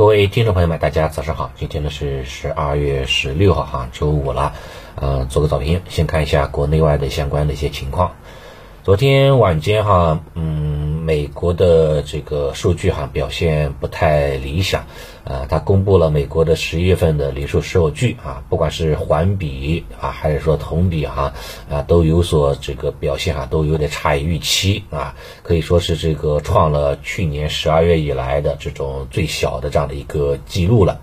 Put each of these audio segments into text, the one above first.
各位听众朋友们，大家早上好！今天呢是十二月十六号哈，周五了。呃，做个早评，先看一下国内外的相关的一些情况。昨天晚间哈，嗯，美国的这个数据哈表现不太理想，呃，它公布了美国的十一月份的零售数据啊，不管是环比啊，还是说同比哈，啊，都有所这个表现哈，都有点差于预期啊，可以说是这个创了去年十二月以来的这种最小的这样的一个记录了。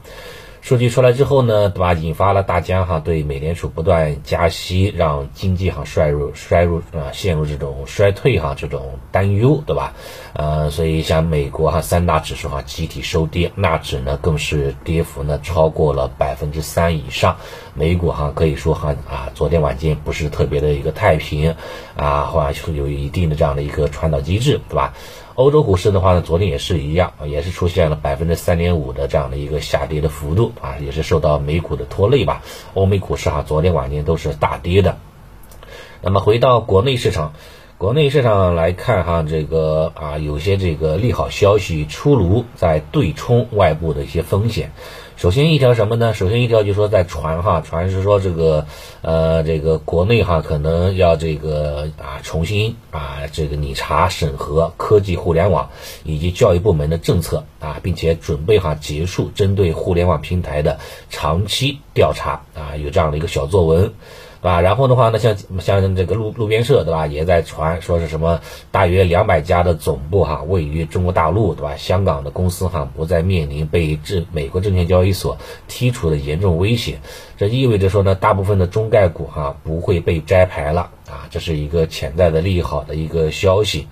数据出来之后呢，对吧？引发了大家哈对美联储不断加息，让经济哈衰入衰入啊，陷入这种衰退哈这种担忧，对吧？呃，所以像美国哈三大指数哈集体收跌，纳指呢更是跌幅呢超过了百分之三以上，美股哈可以说哈啊昨天晚间不是特别的一个太平啊，或者有一定的这样的一个传导机制，对吧？欧洲股市的话呢，昨天也是一样，也是出现了百分之三点五的这样的一个下跌的幅度啊，也是受到美股的拖累吧。欧美股市哈，昨天晚间都是大跌的。那么回到国内市场，国内市场来看哈，这个啊有些这个利好消息出炉，在对冲外部的一些风险。首先一条什么呢？首先一条就说在传哈，传是说这个，呃，这个国内哈可能要这个啊重新啊这个拟查审核科技互联网以及教育部门的政策啊，并且准备哈结束针对互联网平台的长期调查啊，有这样的一个小作文。啊？然后的话呢，像像这个路路边社，对吧？也在传说是什么大约两百家的总部哈，位于中国大陆，对吧？香港的公司哈，不再面临被证美国证券交易所剔除的严重威胁。这意味着说呢，大部分的中概股哈不会被摘牌了啊，这是一个潜在的利好的一个消息。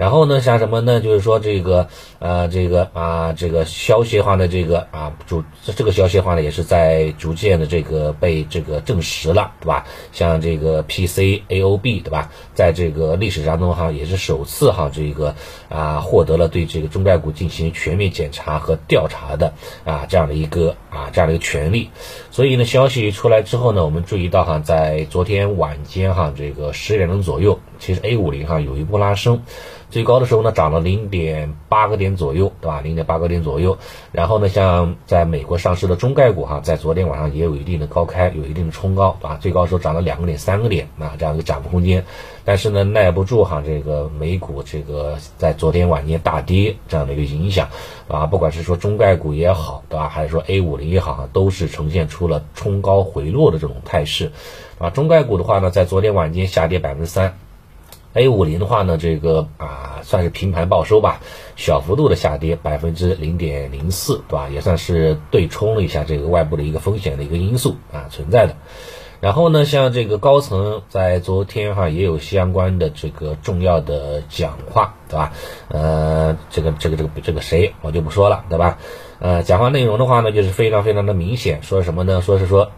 然后呢，像什么呢？就是说这个，呃，这个啊，这个消息化的这个啊，主这个消息化呢，也是在逐渐的这个被这个证实了，对吧？像这个 PCAOB，对吧？在这个历史当中哈，也是首次哈，这个啊，获得了对这个中概股进行全面检查和调查的啊这样的一个啊这样的一个权利。所以呢，消息出来之后呢，我们注意到哈，在昨天晚间哈，这个十点钟左右，其实 A 五零哈有一波拉升。最高的时候呢，涨了零点八个点左右，对吧？零点八个点左右。然后呢，像在美国上市的中概股哈，在昨天晚上也有一定的高开，有一定的冲高，啊，最高时候涨了两个点、三个点啊，这样一个涨幅空间。但是呢，耐不住哈这个美股这个在昨天晚间大跌这样的一个影响，啊，不管是说中概股也好，对吧？还是说 A 五零也好，都是呈现出了冲高回落的这种态势，啊，中概股的话呢，在昨天晚间下跌百分之三。A 五零的话呢，这个啊算是平盘报收吧，小幅度的下跌百分之零点零四，对吧？也算是对冲了一下这个外部的一个风险的一个因素啊存在的。然后呢，像这个高层在昨天哈也有相关的这个重要的讲话，对吧？呃，这个这个这个这个谁我就不说了，对吧？呃，讲话内容的话呢，就是非常非常的明显，说什么呢？说是说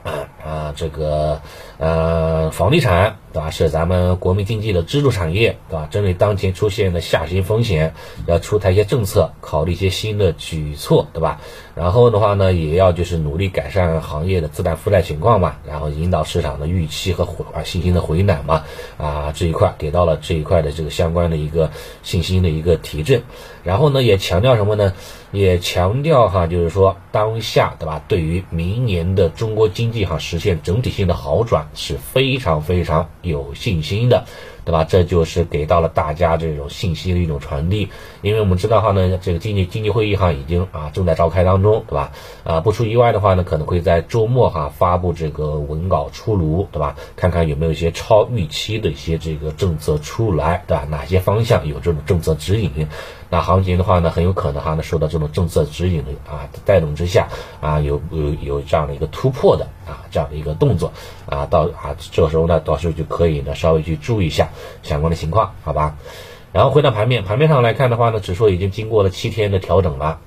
这个。呃，房地产对吧，是咱们国民经济的支柱产业对吧？针对当前出现的下行风险，要出台一些政策，考虑一些新的举措对吧？然后的话呢，也要就是努力改善行业的资产负债情况嘛，然后引导市场的预期和回啊信心的回暖嘛，啊这一块给到了这一块的这个相关的一个信心的一个提振。然后呢，也强调什么呢？也强调哈，就是说当下对吧？对于明年的中国经济哈实现整体性的好转。是非常非常有信心的，对吧？这就是给到了大家这种信息的一种传递。因为我们知道哈呢，这个经济经济会议哈已经啊正在召开当中，对吧？啊，不出意外的话呢，可能会在周末哈发布这个文稿出炉，对吧？看看有没有一些超预期的一些这个政策出来，对吧？哪些方向有这种政策指引？那行情的话呢，很有可能哈呢受到这种政策指引的啊带动之下啊有有有这样的一个突破的啊这样的一个动作啊到啊这时候呢到时候就可以呢稍微去注意一下相关的情况，好吧？然后回到盘面，盘面上来看的话呢，指数已经经过了七天的调整了。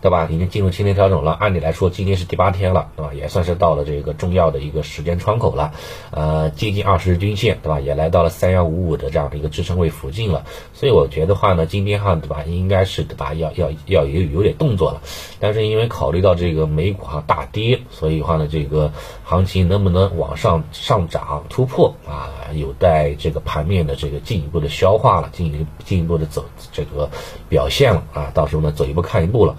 对吧？已经进入七天调整了。按理来说，今天是第八天了，对吧？也算是到了这个重要的一个时间窗口了。呃，接近二十日均线，对吧？也来到了三幺五五的这样的一个支撑位附近了。所以我觉得话呢，今天哈，对吧？应该是对吧？要要要有有点动作了。但是因为考虑到这个美股哈大跌，所以话呢，这个行情能不能往上上涨突破啊，有待这个盘面的这个进一步的消化了，进一进一步的走这个表现了啊。到时候呢，走一步看一步了。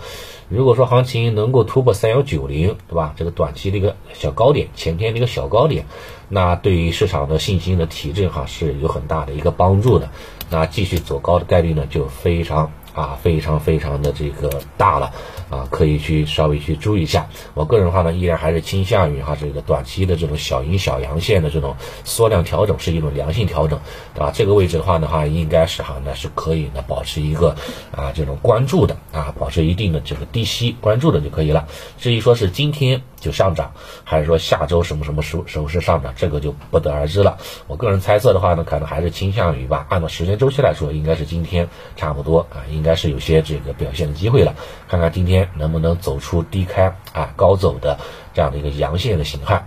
如果说行情能够突破三幺九零，对吧？这个短期的一个小高点，前天的一个小高点，那对于市场的信心的提振哈是有很大的一个帮助的。那继续走高的概率呢就非常。啊，非常非常的这个大了，啊，可以去稍微去注意一下。我个人的话呢，依然还是倾向于哈这个短期的这种小阴小阳线的这种缩量调整是一种良性调整，对吧？这个位置的话呢，哈应该是哈那是可以呢保持一个啊这种关注的啊，保持一定的这个低吸关注的就可以了。至于说是今天就上涨，还是说下周什么什么时时候是上涨，这个就不得而知了。我个人猜测的话呢，可能还是倾向于吧，按照时间周期来说，应该是今天差不多啊。应该是有些这个表现的机会了，看看今天能不能走出低开啊高走的这样的一个阳线的形态。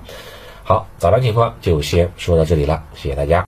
好，早盘情况就先说到这里了，谢谢大家。